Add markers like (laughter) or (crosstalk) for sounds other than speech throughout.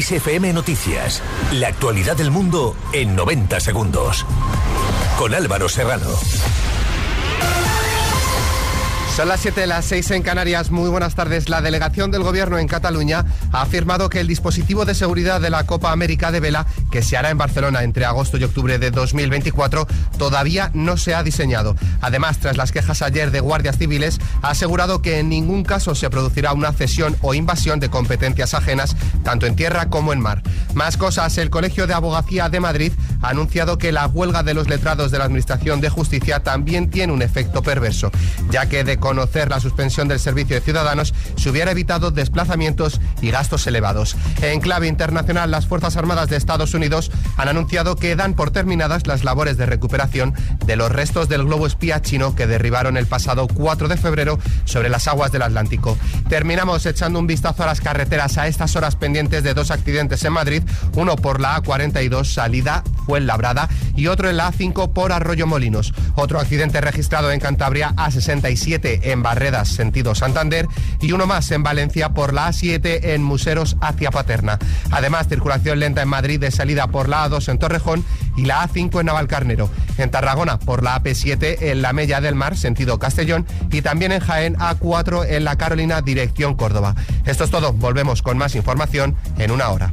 XFM Noticias. La actualidad del mundo en 90 segundos. Con Álvaro Serrano. Son las 7 de las 6 en Canarias. Muy buenas tardes. La delegación del Gobierno en Cataluña ha afirmado que el dispositivo de seguridad de la Copa América de Vela, que se hará en Barcelona entre agosto y octubre de 2024, todavía no se ha diseñado. Además, tras las quejas ayer de guardias civiles, ha asegurado que en ningún caso se producirá una cesión o invasión de competencias ajenas, tanto en tierra como en mar. Más cosas, el Colegio de Abogacía de Madrid ha anunciado que la huelga de los letrados de la Administración de Justicia también tiene un efecto perverso, ya que de conocer la suspensión del servicio de ciudadanos, se hubiera evitado desplazamientos y gastos elevados. En clave internacional, las Fuerzas Armadas de Estados Unidos han anunciado que dan por terminadas las labores de recuperación de los restos del globo espía chino que derribaron el pasado 4 de febrero sobre las aguas del Atlántico. Terminamos echando un vistazo a las carreteras a estas horas pendientes de dos accidentes en Madrid, uno por la A42 salida Fuenlabrada y otro en la A5 por Arroyo Molinos. Otro accidente registrado en Cantabria A67 en Barredas, sentido Santander, y uno más en Valencia por la A7 en Museros hacia Paterna. Además, circulación lenta en Madrid de salida por la A2 en Torrejón y la A5 en Navalcarnero. En Tarragona por la AP7 en la Mella del Mar, sentido Castellón, y también en Jaén A4 en la Carolina, dirección Córdoba. Esto es todo. Volvemos con más información en una hora.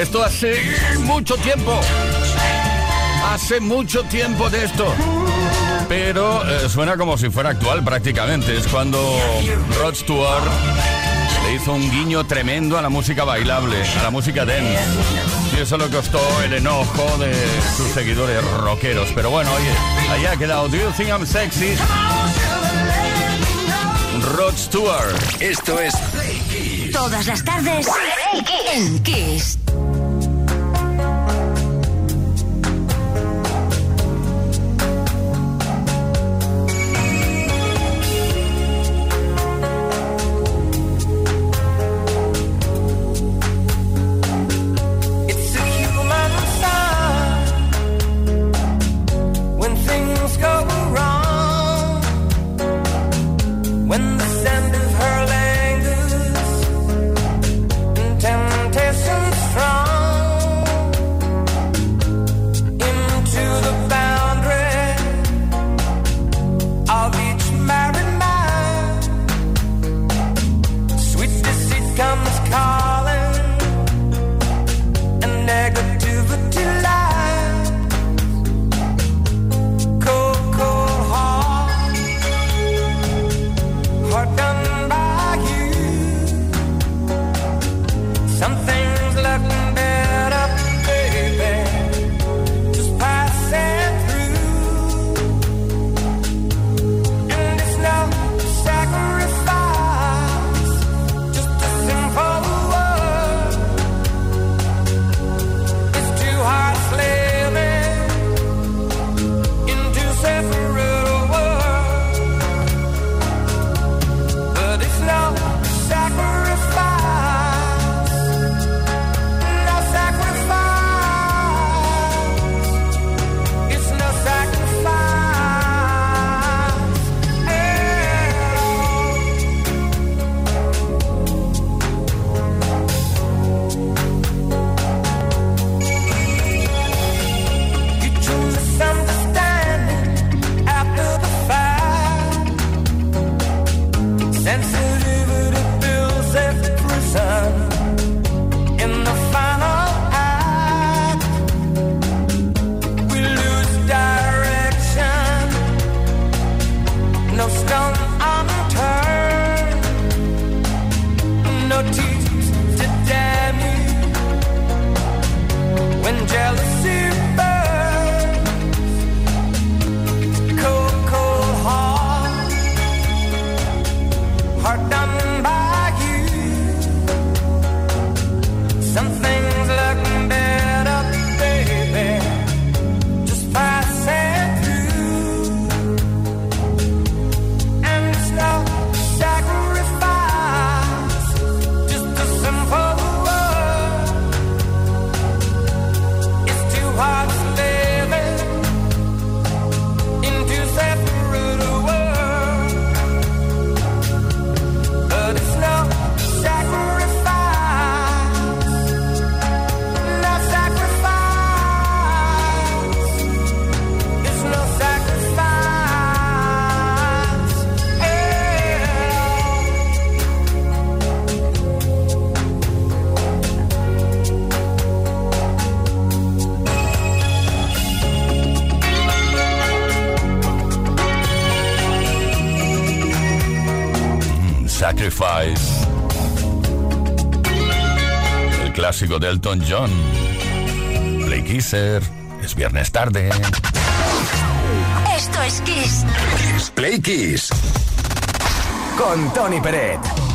Esto hace mucho tiempo. Hace mucho tiempo de esto. Pero eh, suena como si fuera actual prácticamente. Es cuando Rod Stewart le hizo un guiño tremendo a la música bailable, a la música dance. Y eso le costó el enojo de sus seguidores rockeros. Pero bueno, oye, allá ha quedado Do You Think I'm Sexy? Rod Stewart. Esto es Todas las tardes en Kiss. El clásico de Elton John. Play Kisser. Es viernes tarde. Esto es Kiss. Play Kiss. Con Tony Peret.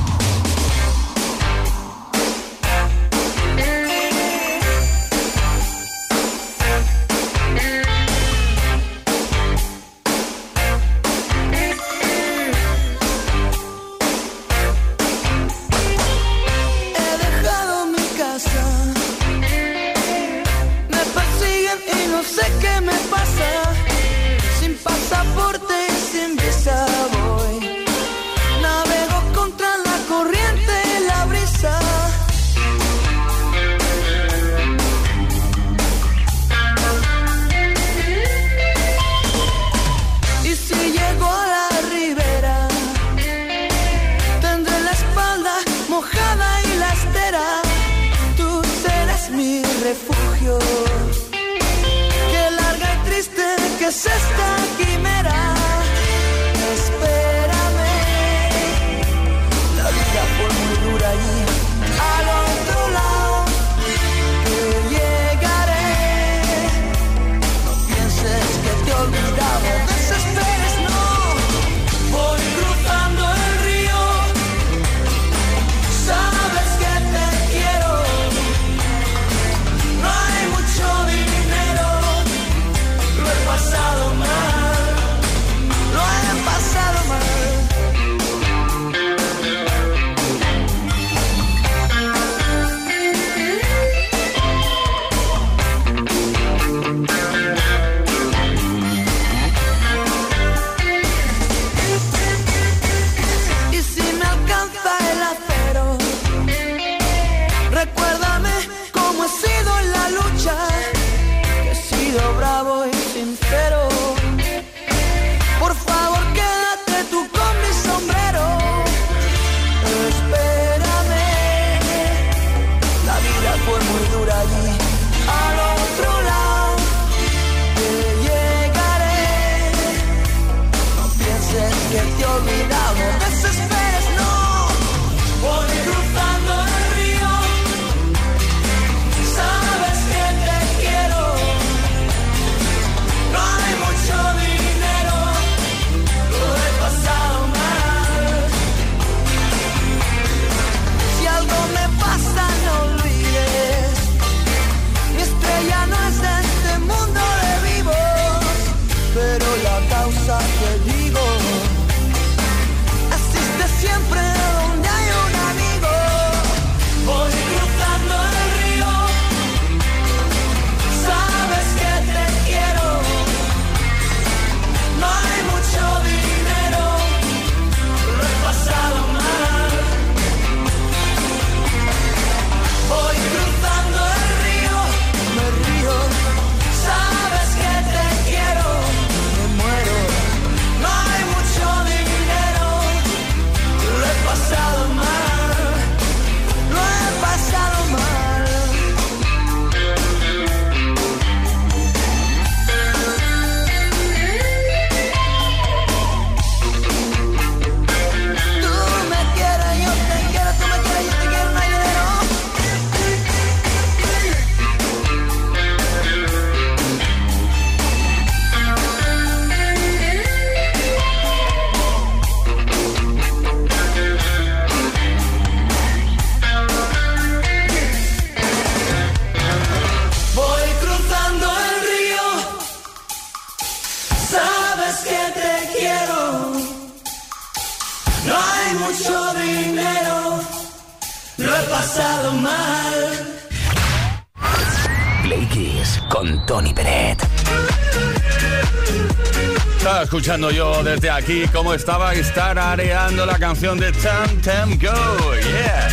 escuchando yo desde aquí cómo estaba estar areando la canción de Tam Tam Go. Yeah.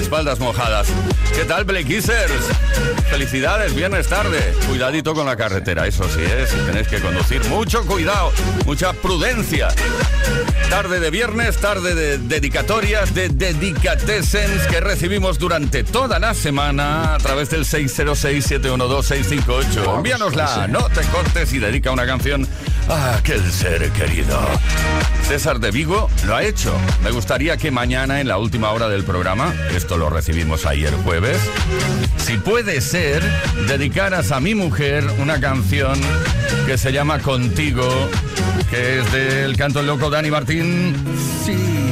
Espaldas mojadas. ¿Qué tal, Blackissers? Felicidades, viernes tarde. Cuidadito con la carretera, eso sí, es. ¿eh? Si tenéis que conducir, mucho cuidado, mucha prudencia. Tarde de viernes, tarde de dedicatorias, de dedicatesens que recibimos durante toda la semana a través del 606-712-658. Envíanosla, no te cortes y dedica una canción aquel ser querido. César de Vigo lo ha hecho. Me gustaría que mañana, en la última hora del programa, esto lo recibimos ayer jueves, si puede ser, dedicaras a mi mujer una canción que se llama Contigo, que es del canto loco Dani Martín. Sí.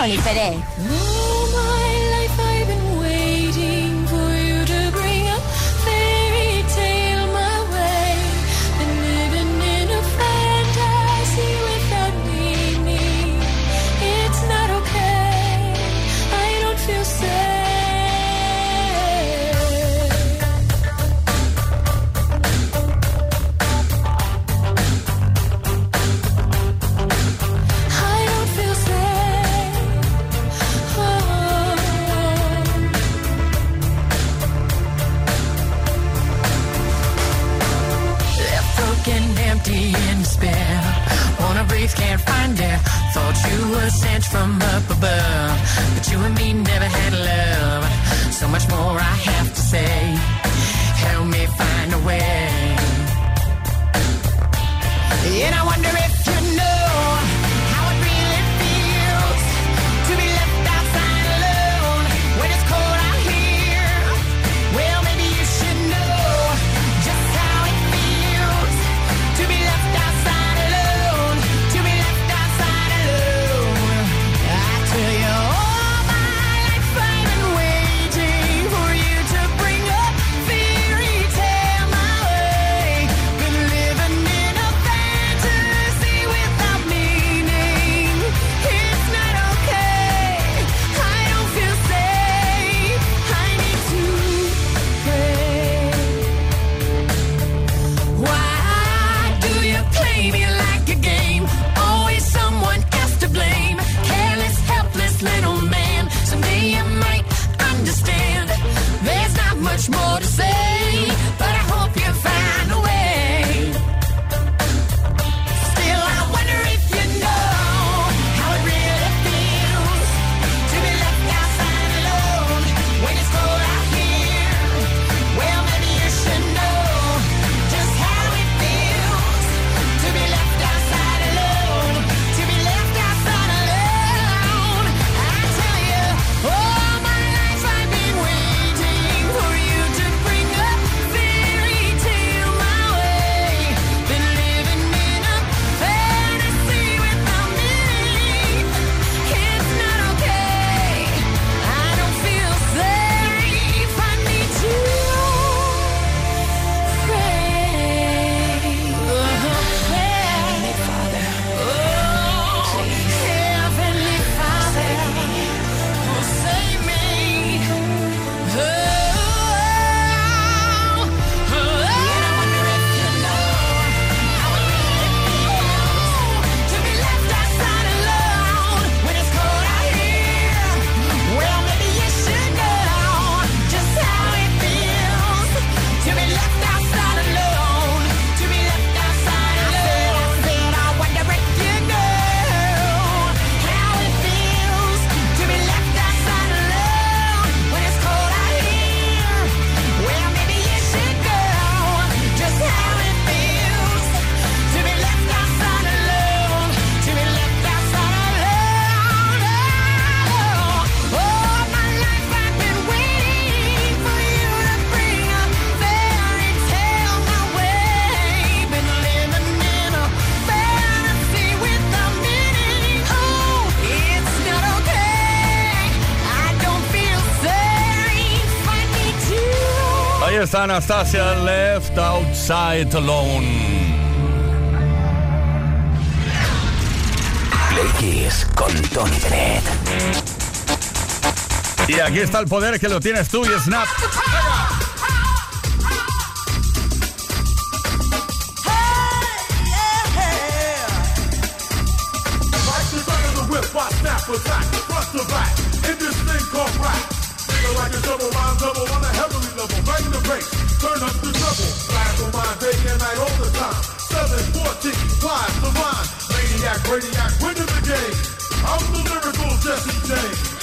Tony Pérez. Anastasia Left Outside Alone. Play con Tony Bennett. Y aquí está el poder que lo tienes tú y Snap. (laughs) turn up the trouble. Flash on my day and night all the time. 714, wise the rhyme. Maniac, radiac, winning the game. I'm the lyrical Jesse James.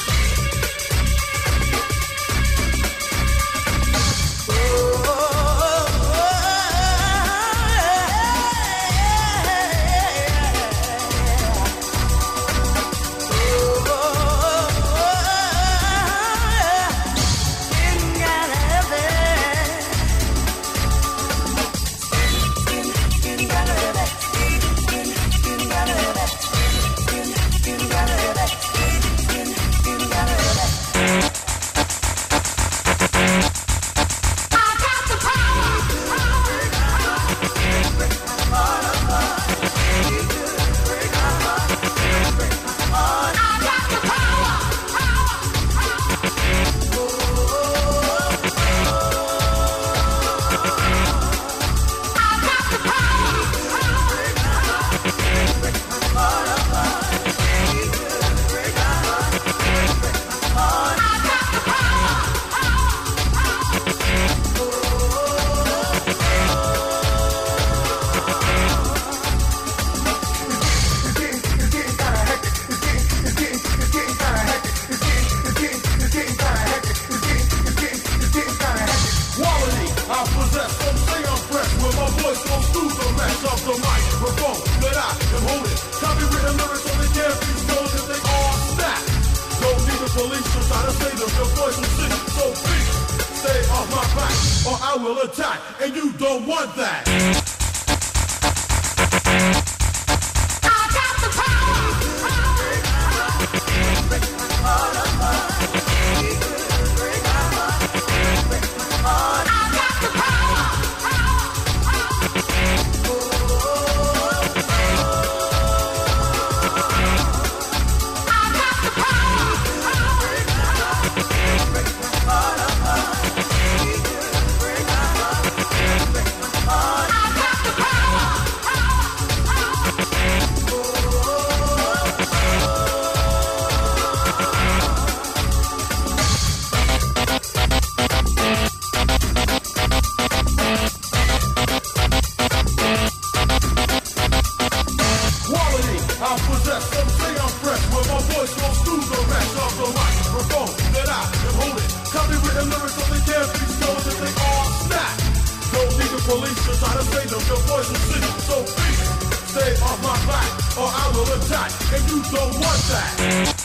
or I will attack. And you don't want that.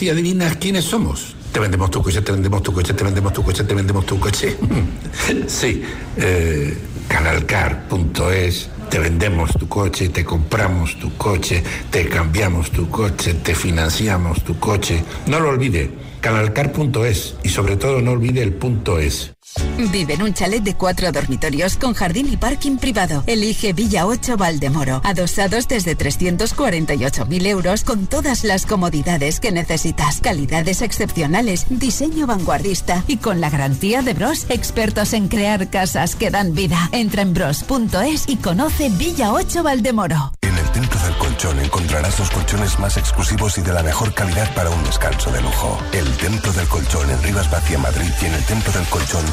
Si adivinas quiénes somos. Te vendemos tu coche, te vendemos tu coche, te vendemos tu coche, te vendemos tu coche. (laughs) sí, eh, canalcar.es, te vendemos tu coche, te compramos tu coche, te cambiamos tu coche, te financiamos tu coche. No lo olvide, canalcar.es y sobre todo no olvide el punto es. Vive en un chalet de cuatro dormitorios con jardín y parking privado. Elige Villa 8 Valdemoro. Adosados desde 348.000 euros con todas las comodidades que necesitas. Calidades excepcionales, diseño vanguardista y con la garantía de Bros, expertos en crear casas que dan vida. Entra en bros.es y conoce Villa 8 Valdemoro. En el Templo del Encontrarás los colchones más exclusivos y de la mejor calidad para un descanso de lujo. El Templo del Colchón en Rivas Vacia, Madrid y en el templo del colchón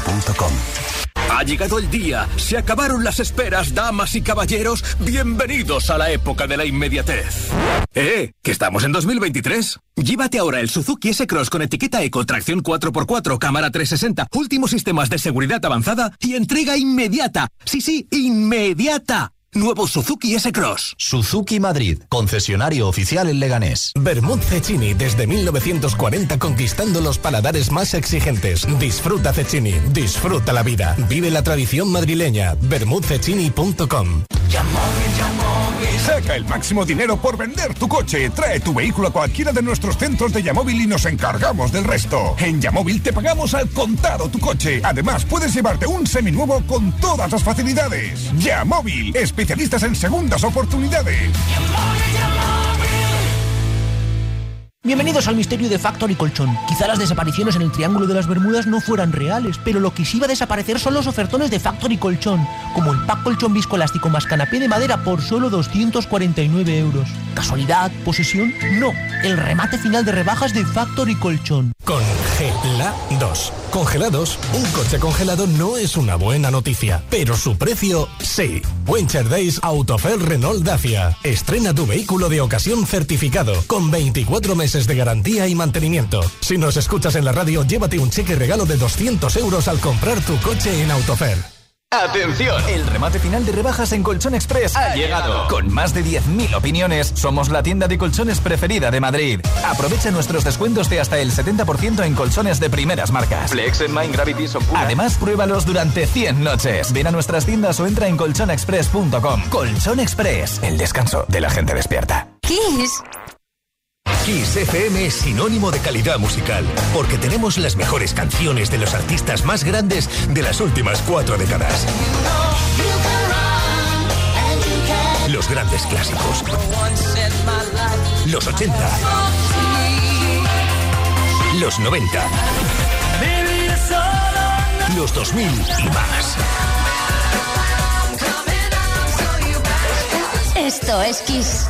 ha llegado el día, se acabaron las esperas, damas y caballeros, bienvenidos a la época de la inmediatez. ¡Eh! ¿Que estamos en 2023? Llévate ahora el Suzuki S-Cross con etiqueta Eco, tracción 4x4, cámara 360, últimos sistemas de seguridad avanzada y entrega inmediata. Sí, sí, inmediata. Nuevo Suzuki S-Cross. Suzuki Madrid, concesionario oficial en Leganés. Bermud Cecchini, desde 1940 conquistando los paladares más exigentes. Disfruta Cecchini, disfruta la vida. Vive la tradición madrileña. bermudcecchini.com Saca el máximo dinero por vender tu coche. Trae tu vehículo a cualquiera de nuestros centros de Yamóvil y nos encargamos del resto. En Yamóvil te pagamos al contado tu coche. Además, puedes llevarte un seminuevo con todas las facilidades. Yamóvil, especialistas en segundas oportunidades. Bienvenidos al misterio de Factory Colchón. Quizá las desapariciones en el Triángulo de las Bermudas no fueran reales, pero lo que sí va a desaparecer son los ofertones de Factory Colchón, como el pack colchón viscoelástico más canapé de madera por solo 249 euros. ¿Casualidad? ¿Posesión? No. El remate final de rebajas de Factory Colchón. Congelados. Congelados. Un coche congelado no es una buena noticia, pero su precio sí. Winter Days Autofer Renault Dacia. Estrena tu vehículo de ocasión certificado con 24 meses de garantía y mantenimiento. Si nos escuchas en la radio, llévate un cheque regalo de 200 euros al comprar tu coche en Autofer. ¡Atención! El remate final de rebajas en Colchón Express ha, llegado. Con más de 10.000 opiniones, somos la tienda de colchones preferida de Madrid. Aprovecha nuestros descuentos de hasta el 70% en colchones de primeras marcas. Flex, Mind, Gravity, Además, pruébalos durante 100 noches. Ven a nuestras tiendas o entra en colchonexpress.com. Colchón Express, el descanso de la gente despierta. Kiss Kiss FM es sinónimo de calidad musical, porque tenemos las mejores canciones de los artistas más grandes de las últimas cuatro décadas. Los grandes clásicos. Los 80. Los 90. Los 2000 y más. Esto es Kiss.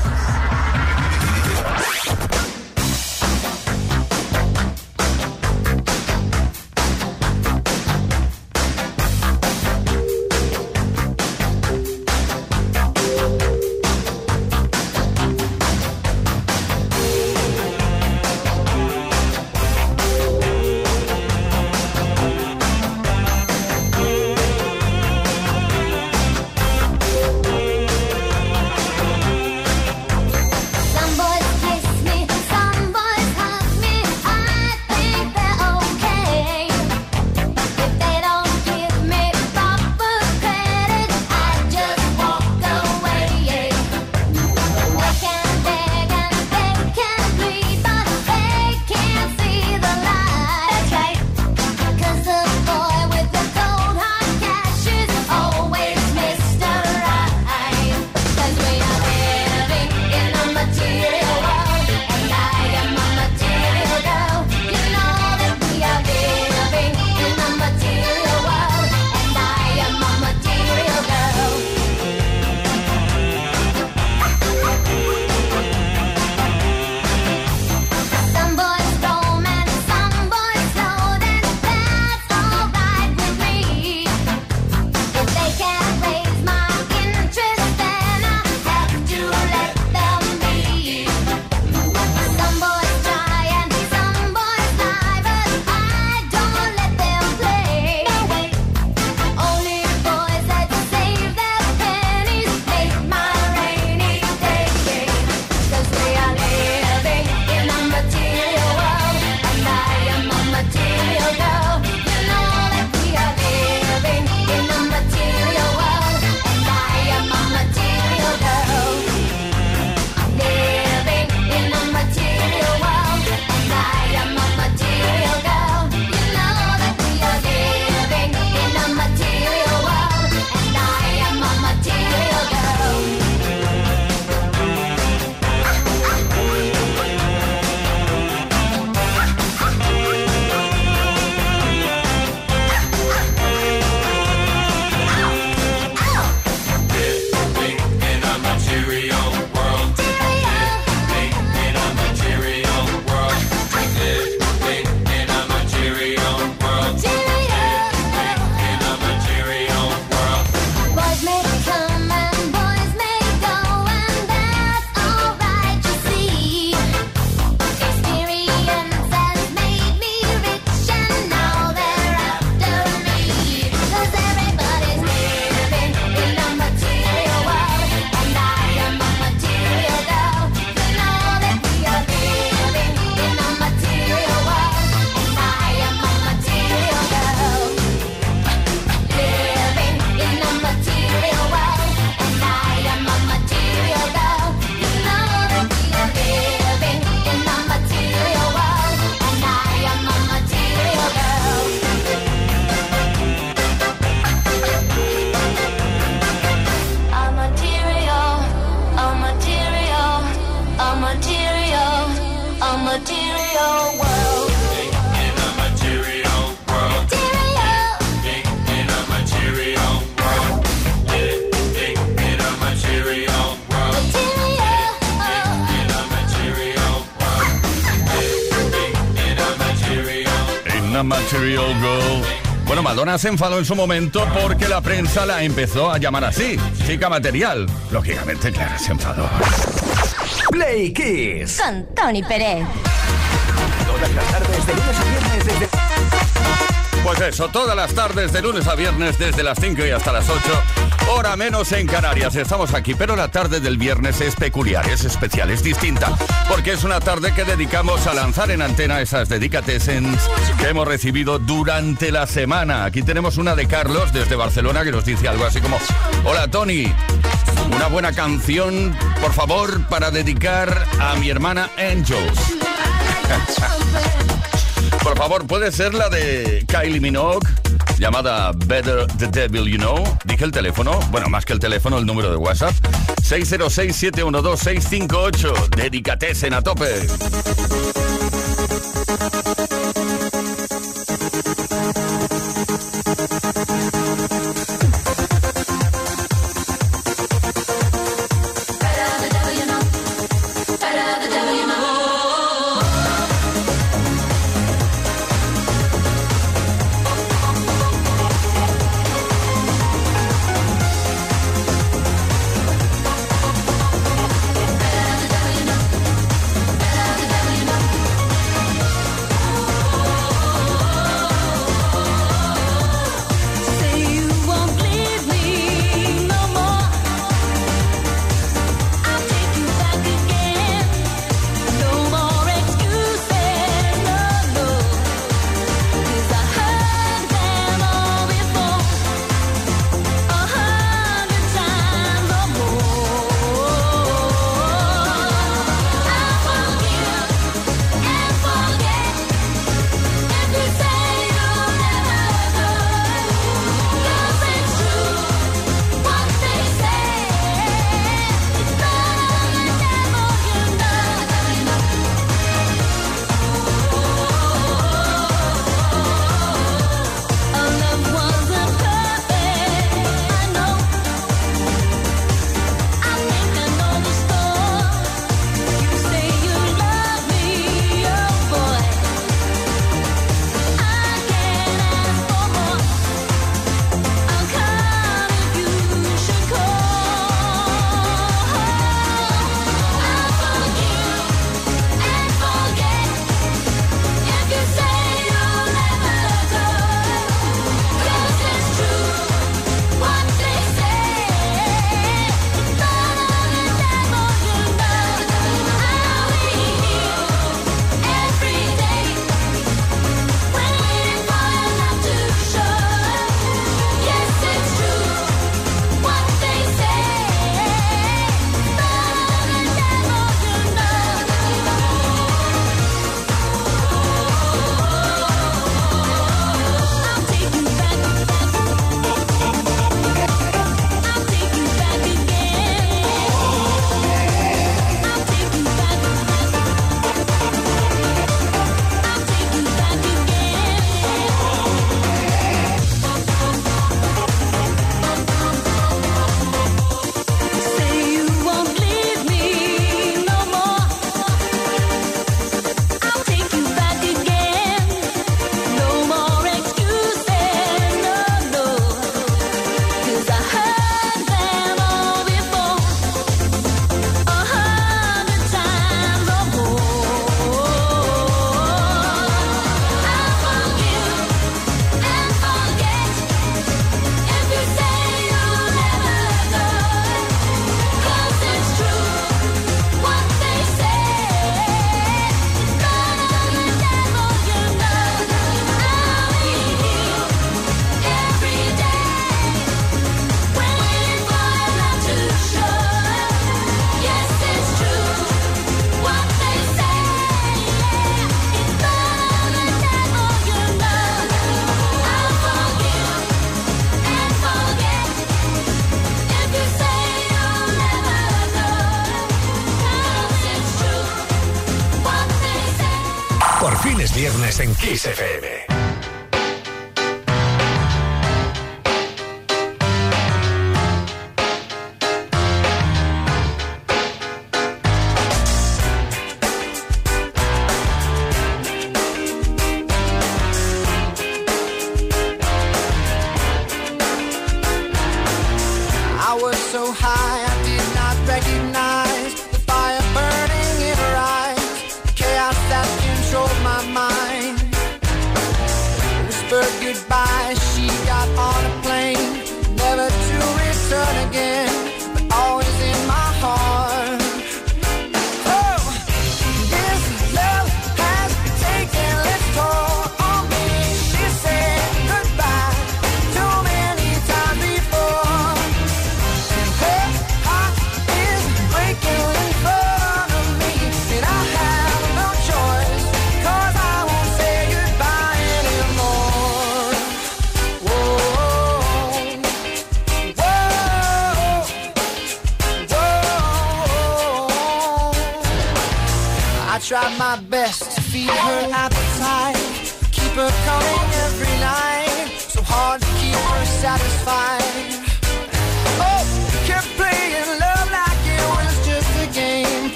Material Girl. Bueno, Madonna se enfadó en su momento porque la prensa la empezó a llamar así, chica material. Lógicamente, claro, se enfadó. Play Kiss. Con Tony Pérez. Todas las tardes, de lunes a viernes, desde... Pues eso, todas las tardes, de lunes a viernes, desde las 5 y hasta las 8, hora menos en Canarias. Estamos aquí, pero la tarde del viernes es peculiar, es especial, es distinta, porque es una tarde que dedicamos a lanzar en antena esas dedicatesens que hemos recibido durante la semana. Aquí tenemos una de Carlos desde Barcelona que nos dice algo así como: Hola Tony, una buena canción, por favor, para dedicar a mi hermana Angels. (laughs) Por favor, puede ser la de Kylie Minogue, llamada Better the Devil You Know. Dije el teléfono, bueno, más que el teléfono, el número de WhatsApp. 606-712-658. Dedicatesen a tope.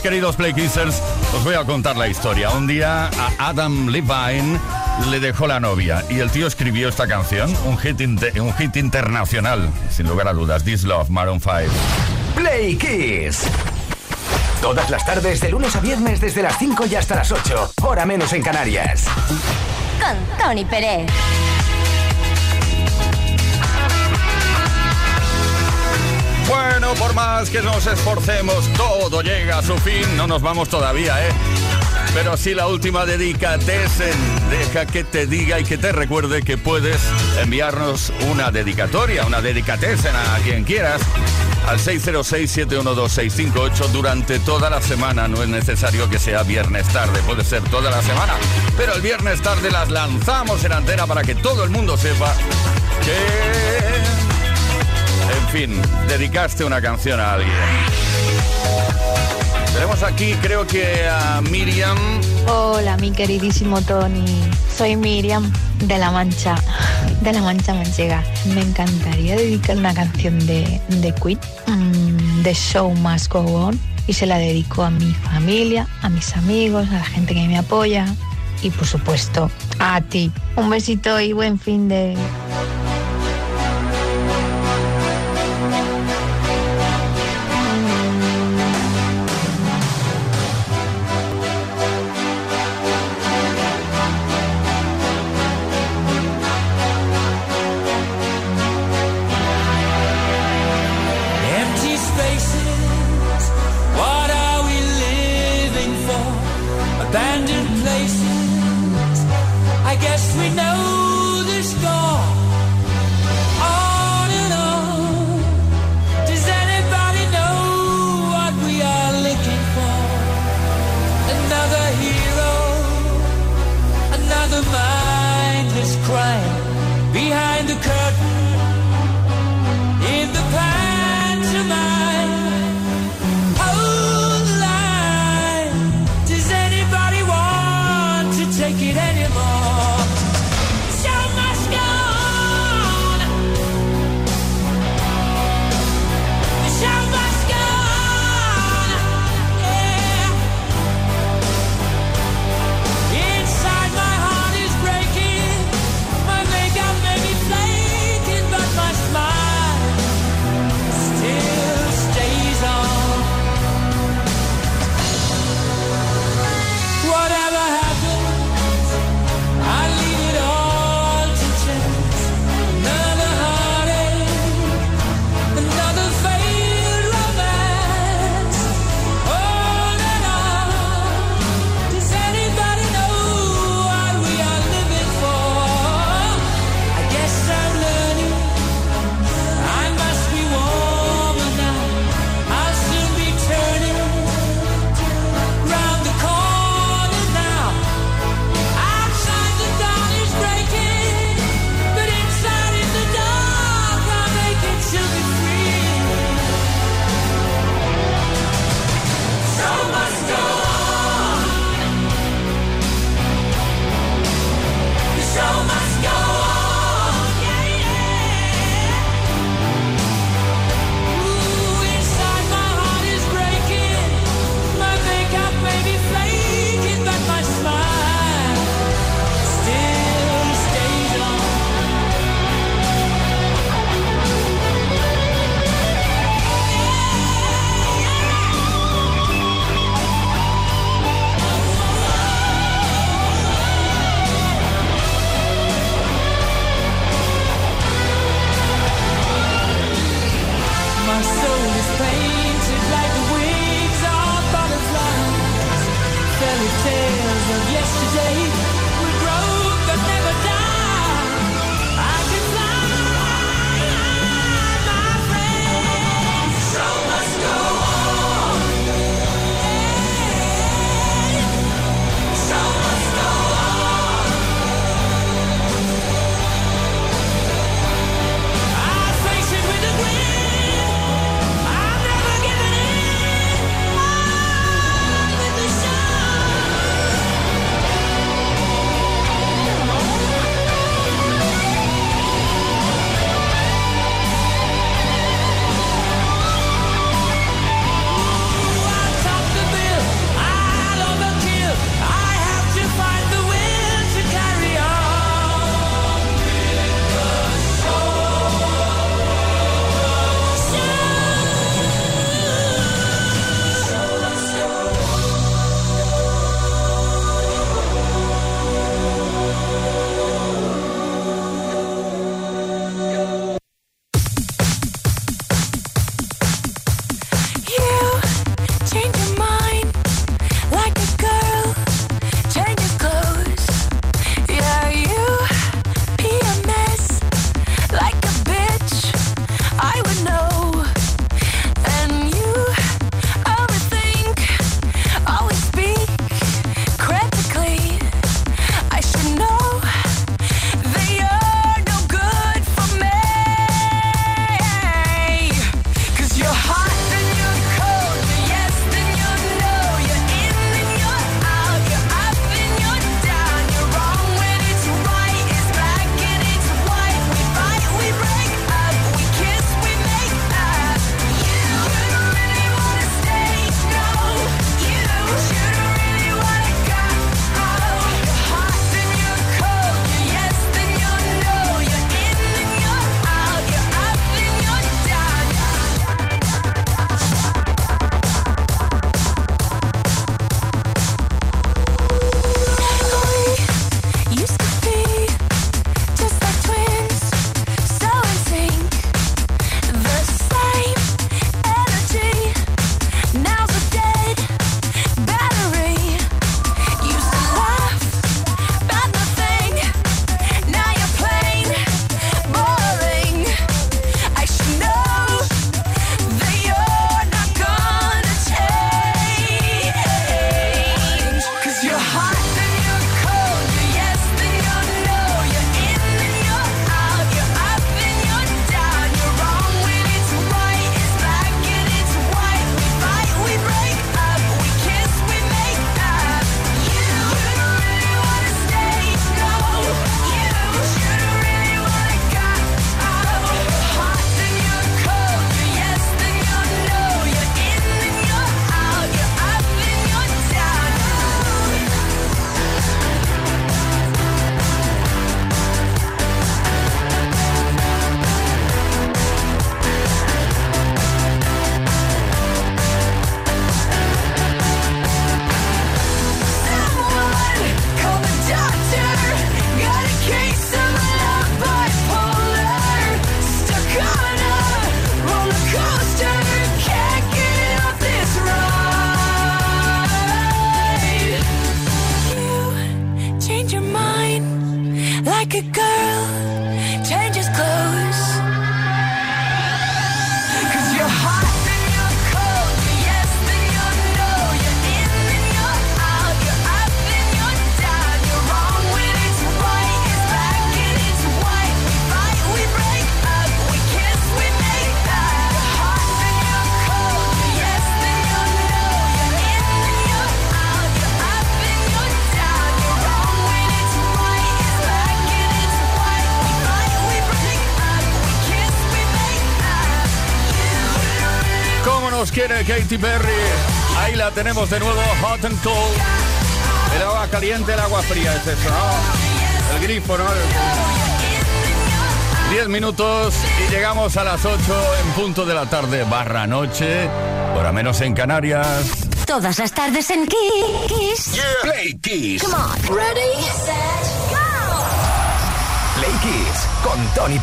Queridos Play Kissers, os voy a contar la historia. Un día a Adam Levine le dejó la novia y el tío escribió esta canción, un hit, un hit internacional, sin lugar a dudas, This Love, Maroon 5. Play Kiss. Todas las tardes, de lunes a viernes, desde las 5 y hasta las 8, hora menos en Canarias. Con Tony Pérez. Bueno, por más que nos esforcemos, todo llega a su fin. No nos vamos todavía, ¿eh? Pero sí la última dedicatesen. Deja que te diga y que te recuerde que puedes enviarnos una dedicatoria, una dedicatesen a quien quieras al 606-712-658 durante toda la semana. No es necesario que sea viernes tarde, puede ser toda la semana. Pero el viernes tarde las lanzamos en antena para que todo el mundo sepa que fin, dedicaste una canción a alguien. Tenemos aquí, creo que a Miriam. Hola, mi queridísimo Tony. Soy Miriam de La Mancha, de La Mancha Manchega. Me encantaría dedicar una canción de, de Queen, mm, de Show Must Go On, y se la dedico a mi familia, a mis amigos, a la gente que me apoya y, por supuesto, a ti. Un besito y buen fin de. Tenemos de nuevo, hot and cold. El agua caliente, el agua fría es eso, ¿no? El grifo, ¿no? 10 minutos y llegamos a las 8 en punto de la tarde barra noche, por menos en Canarias. Todas las tardes en Kiss. Play Kiss. Come on. Ready, set, go. Play Kiss con Tony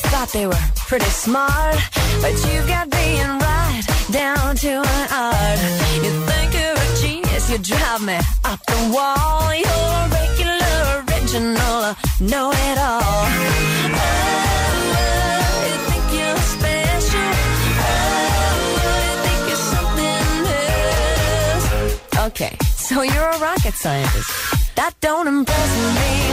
Peret. they were pretty smart, but you got being right down to an art. You think you're a genius, you drive me up the wall. You're a regular, original, know it all. Uh, you think you're special? Uh, you think you're something else? Okay, so you're a rocket scientist. That don't impress me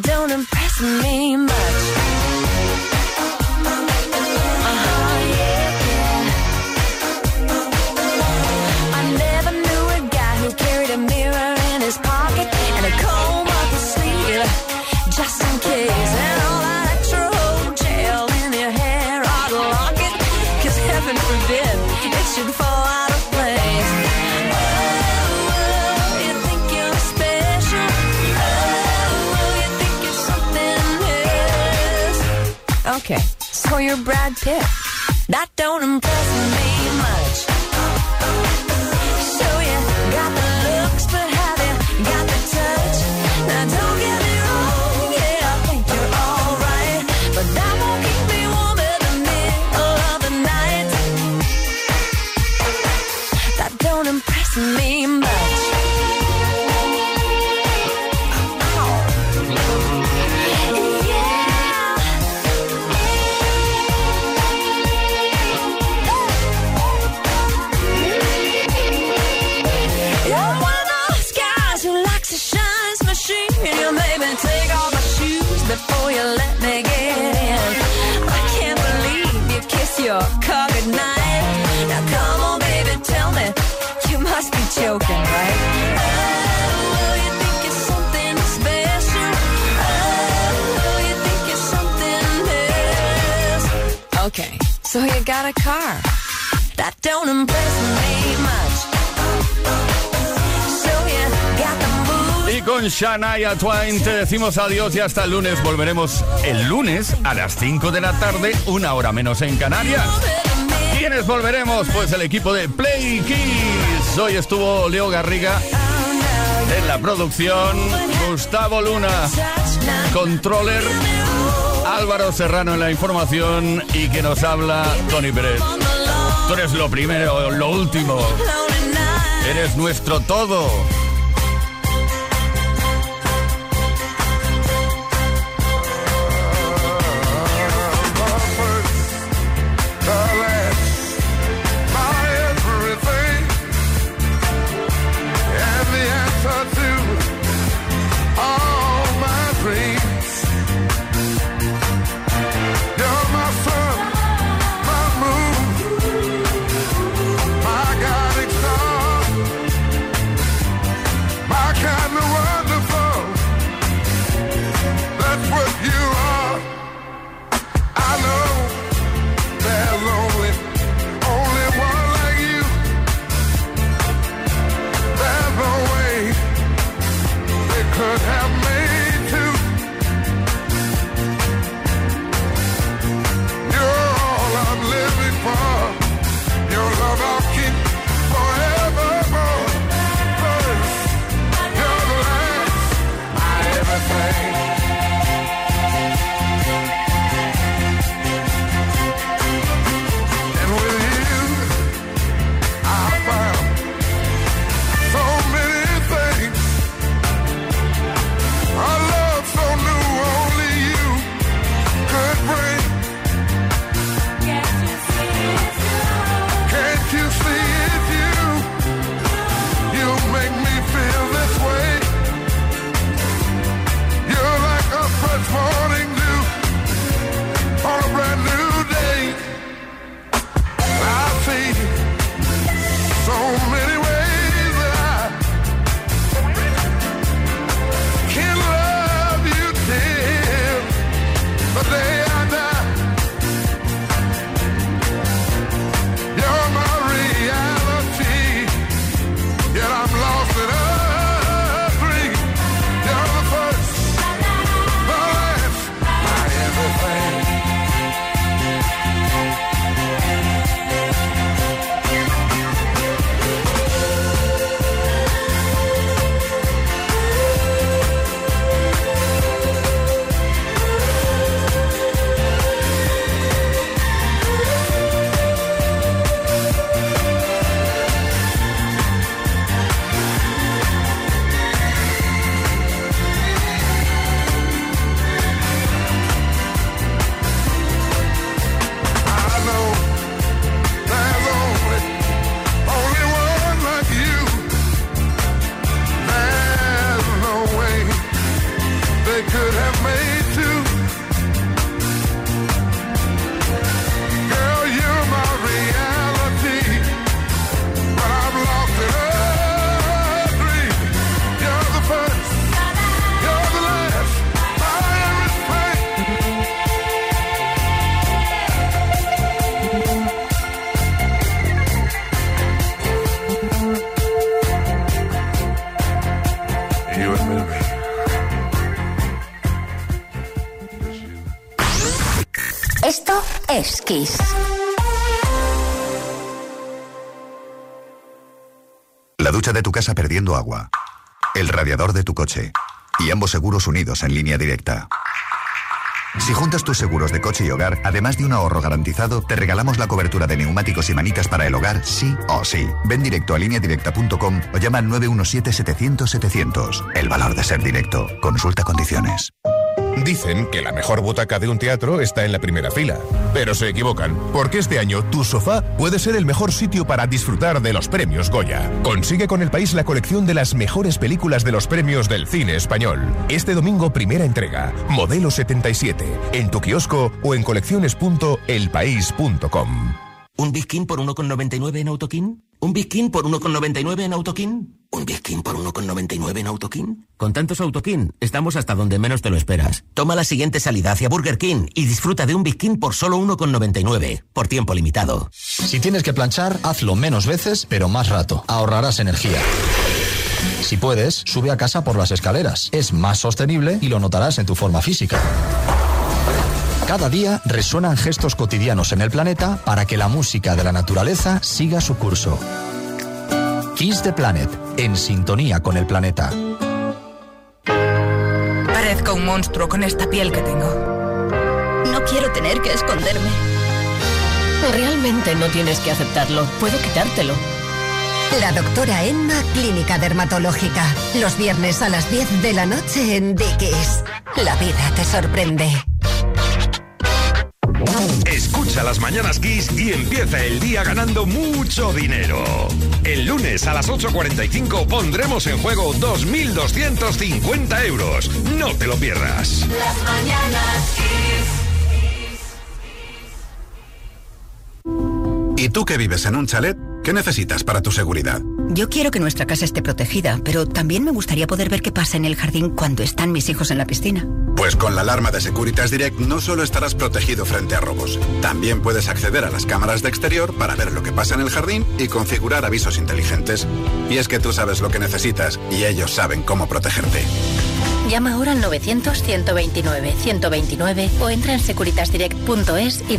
Don't impress me So you're Brad Pitt. That don't impress me a car. Y con Shania Twain te decimos adiós y hasta el lunes. Volveremos el lunes a las 5 de la tarde, una hora menos en Canarias. ¿Quiénes volveremos? Pues el equipo de Play Kiss. Hoy estuvo Leo Garriga en la producción, Gustavo Luna, controller, Álvaro Serrano en la información y que nos habla Tony Pérez. Tú eres lo primero, lo último. Eres nuestro todo. La ducha de tu casa perdiendo agua. El radiador de tu coche. Y ambos seguros unidos en línea directa. Si juntas tus seguros de coche y hogar, además de un ahorro garantizado, te regalamos la cobertura de neumáticos y manitas para el hogar, sí o sí. Ven directo a lineadirecta.com o llama al 917-700-700. El valor de ser directo. Consulta condiciones. Dicen que la mejor butaca de un teatro está en la primera fila, pero se equivocan, porque este año tu sofá puede ser el mejor sitio para disfrutar de los premios Goya. Consigue con el país la colección de las mejores películas de los premios del cine español. Este domingo primera entrega, Modelo 77, en tu kiosco o en colecciones.elpaís.com. ¿Un Biskin por 1,99 en Autokin? ¿Un Biskin por 1,99 en Autokin? ¿Un Biskin por 1,99 en Autokin? Con tantos Autokin, estamos hasta donde menos te lo esperas. Toma la siguiente salida hacia Burger King y disfruta de un Biskin por solo 1,99, por tiempo limitado. Si tienes que planchar, hazlo menos veces, pero más rato. Ahorrarás energía. Si puedes, sube a casa por las escaleras. Es más sostenible y lo notarás en tu forma física. Cada día resuenan gestos cotidianos en el planeta para que la música de la naturaleza siga su curso. Kiss the Planet, en sintonía con el planeta. Parezco un monstruo con esta piel que tengo. No quiero tener que esconderme. Realmente no tienes que aceptarlo. Puedo quitártelo. La doctora Emma, Clínica Dermatológica. Los viernes a las 10 de la noche en Dickies. La vida te sorprende. Escucha las mañanas Kiss y empieza el día ganando mucho dinero. El lunes a las 8.45 pondremos en juego 2.250 euros. No te lo pierdas. Las mañanas ¿Y tú que vives en un chalet? ¿Qué necesitas para tu seguridad? Yo quiero que nuestra casa esté protegida, pero también me gustaría poder ver qué pasa en el jardín cuando están mis hijos en la piscina. Pues con la alarma de Securitas Direct no solo estarás protegido frente a robos, también puedes acceder a las cámaras de exterior para ver lo que pasa en el jardín y configurar avisos inteligentes. Y es que tú sabes lo que necesitas y ellos saben cómo protegerte. Llama ahora al 900 129 129 o entra en securitasdirect.es y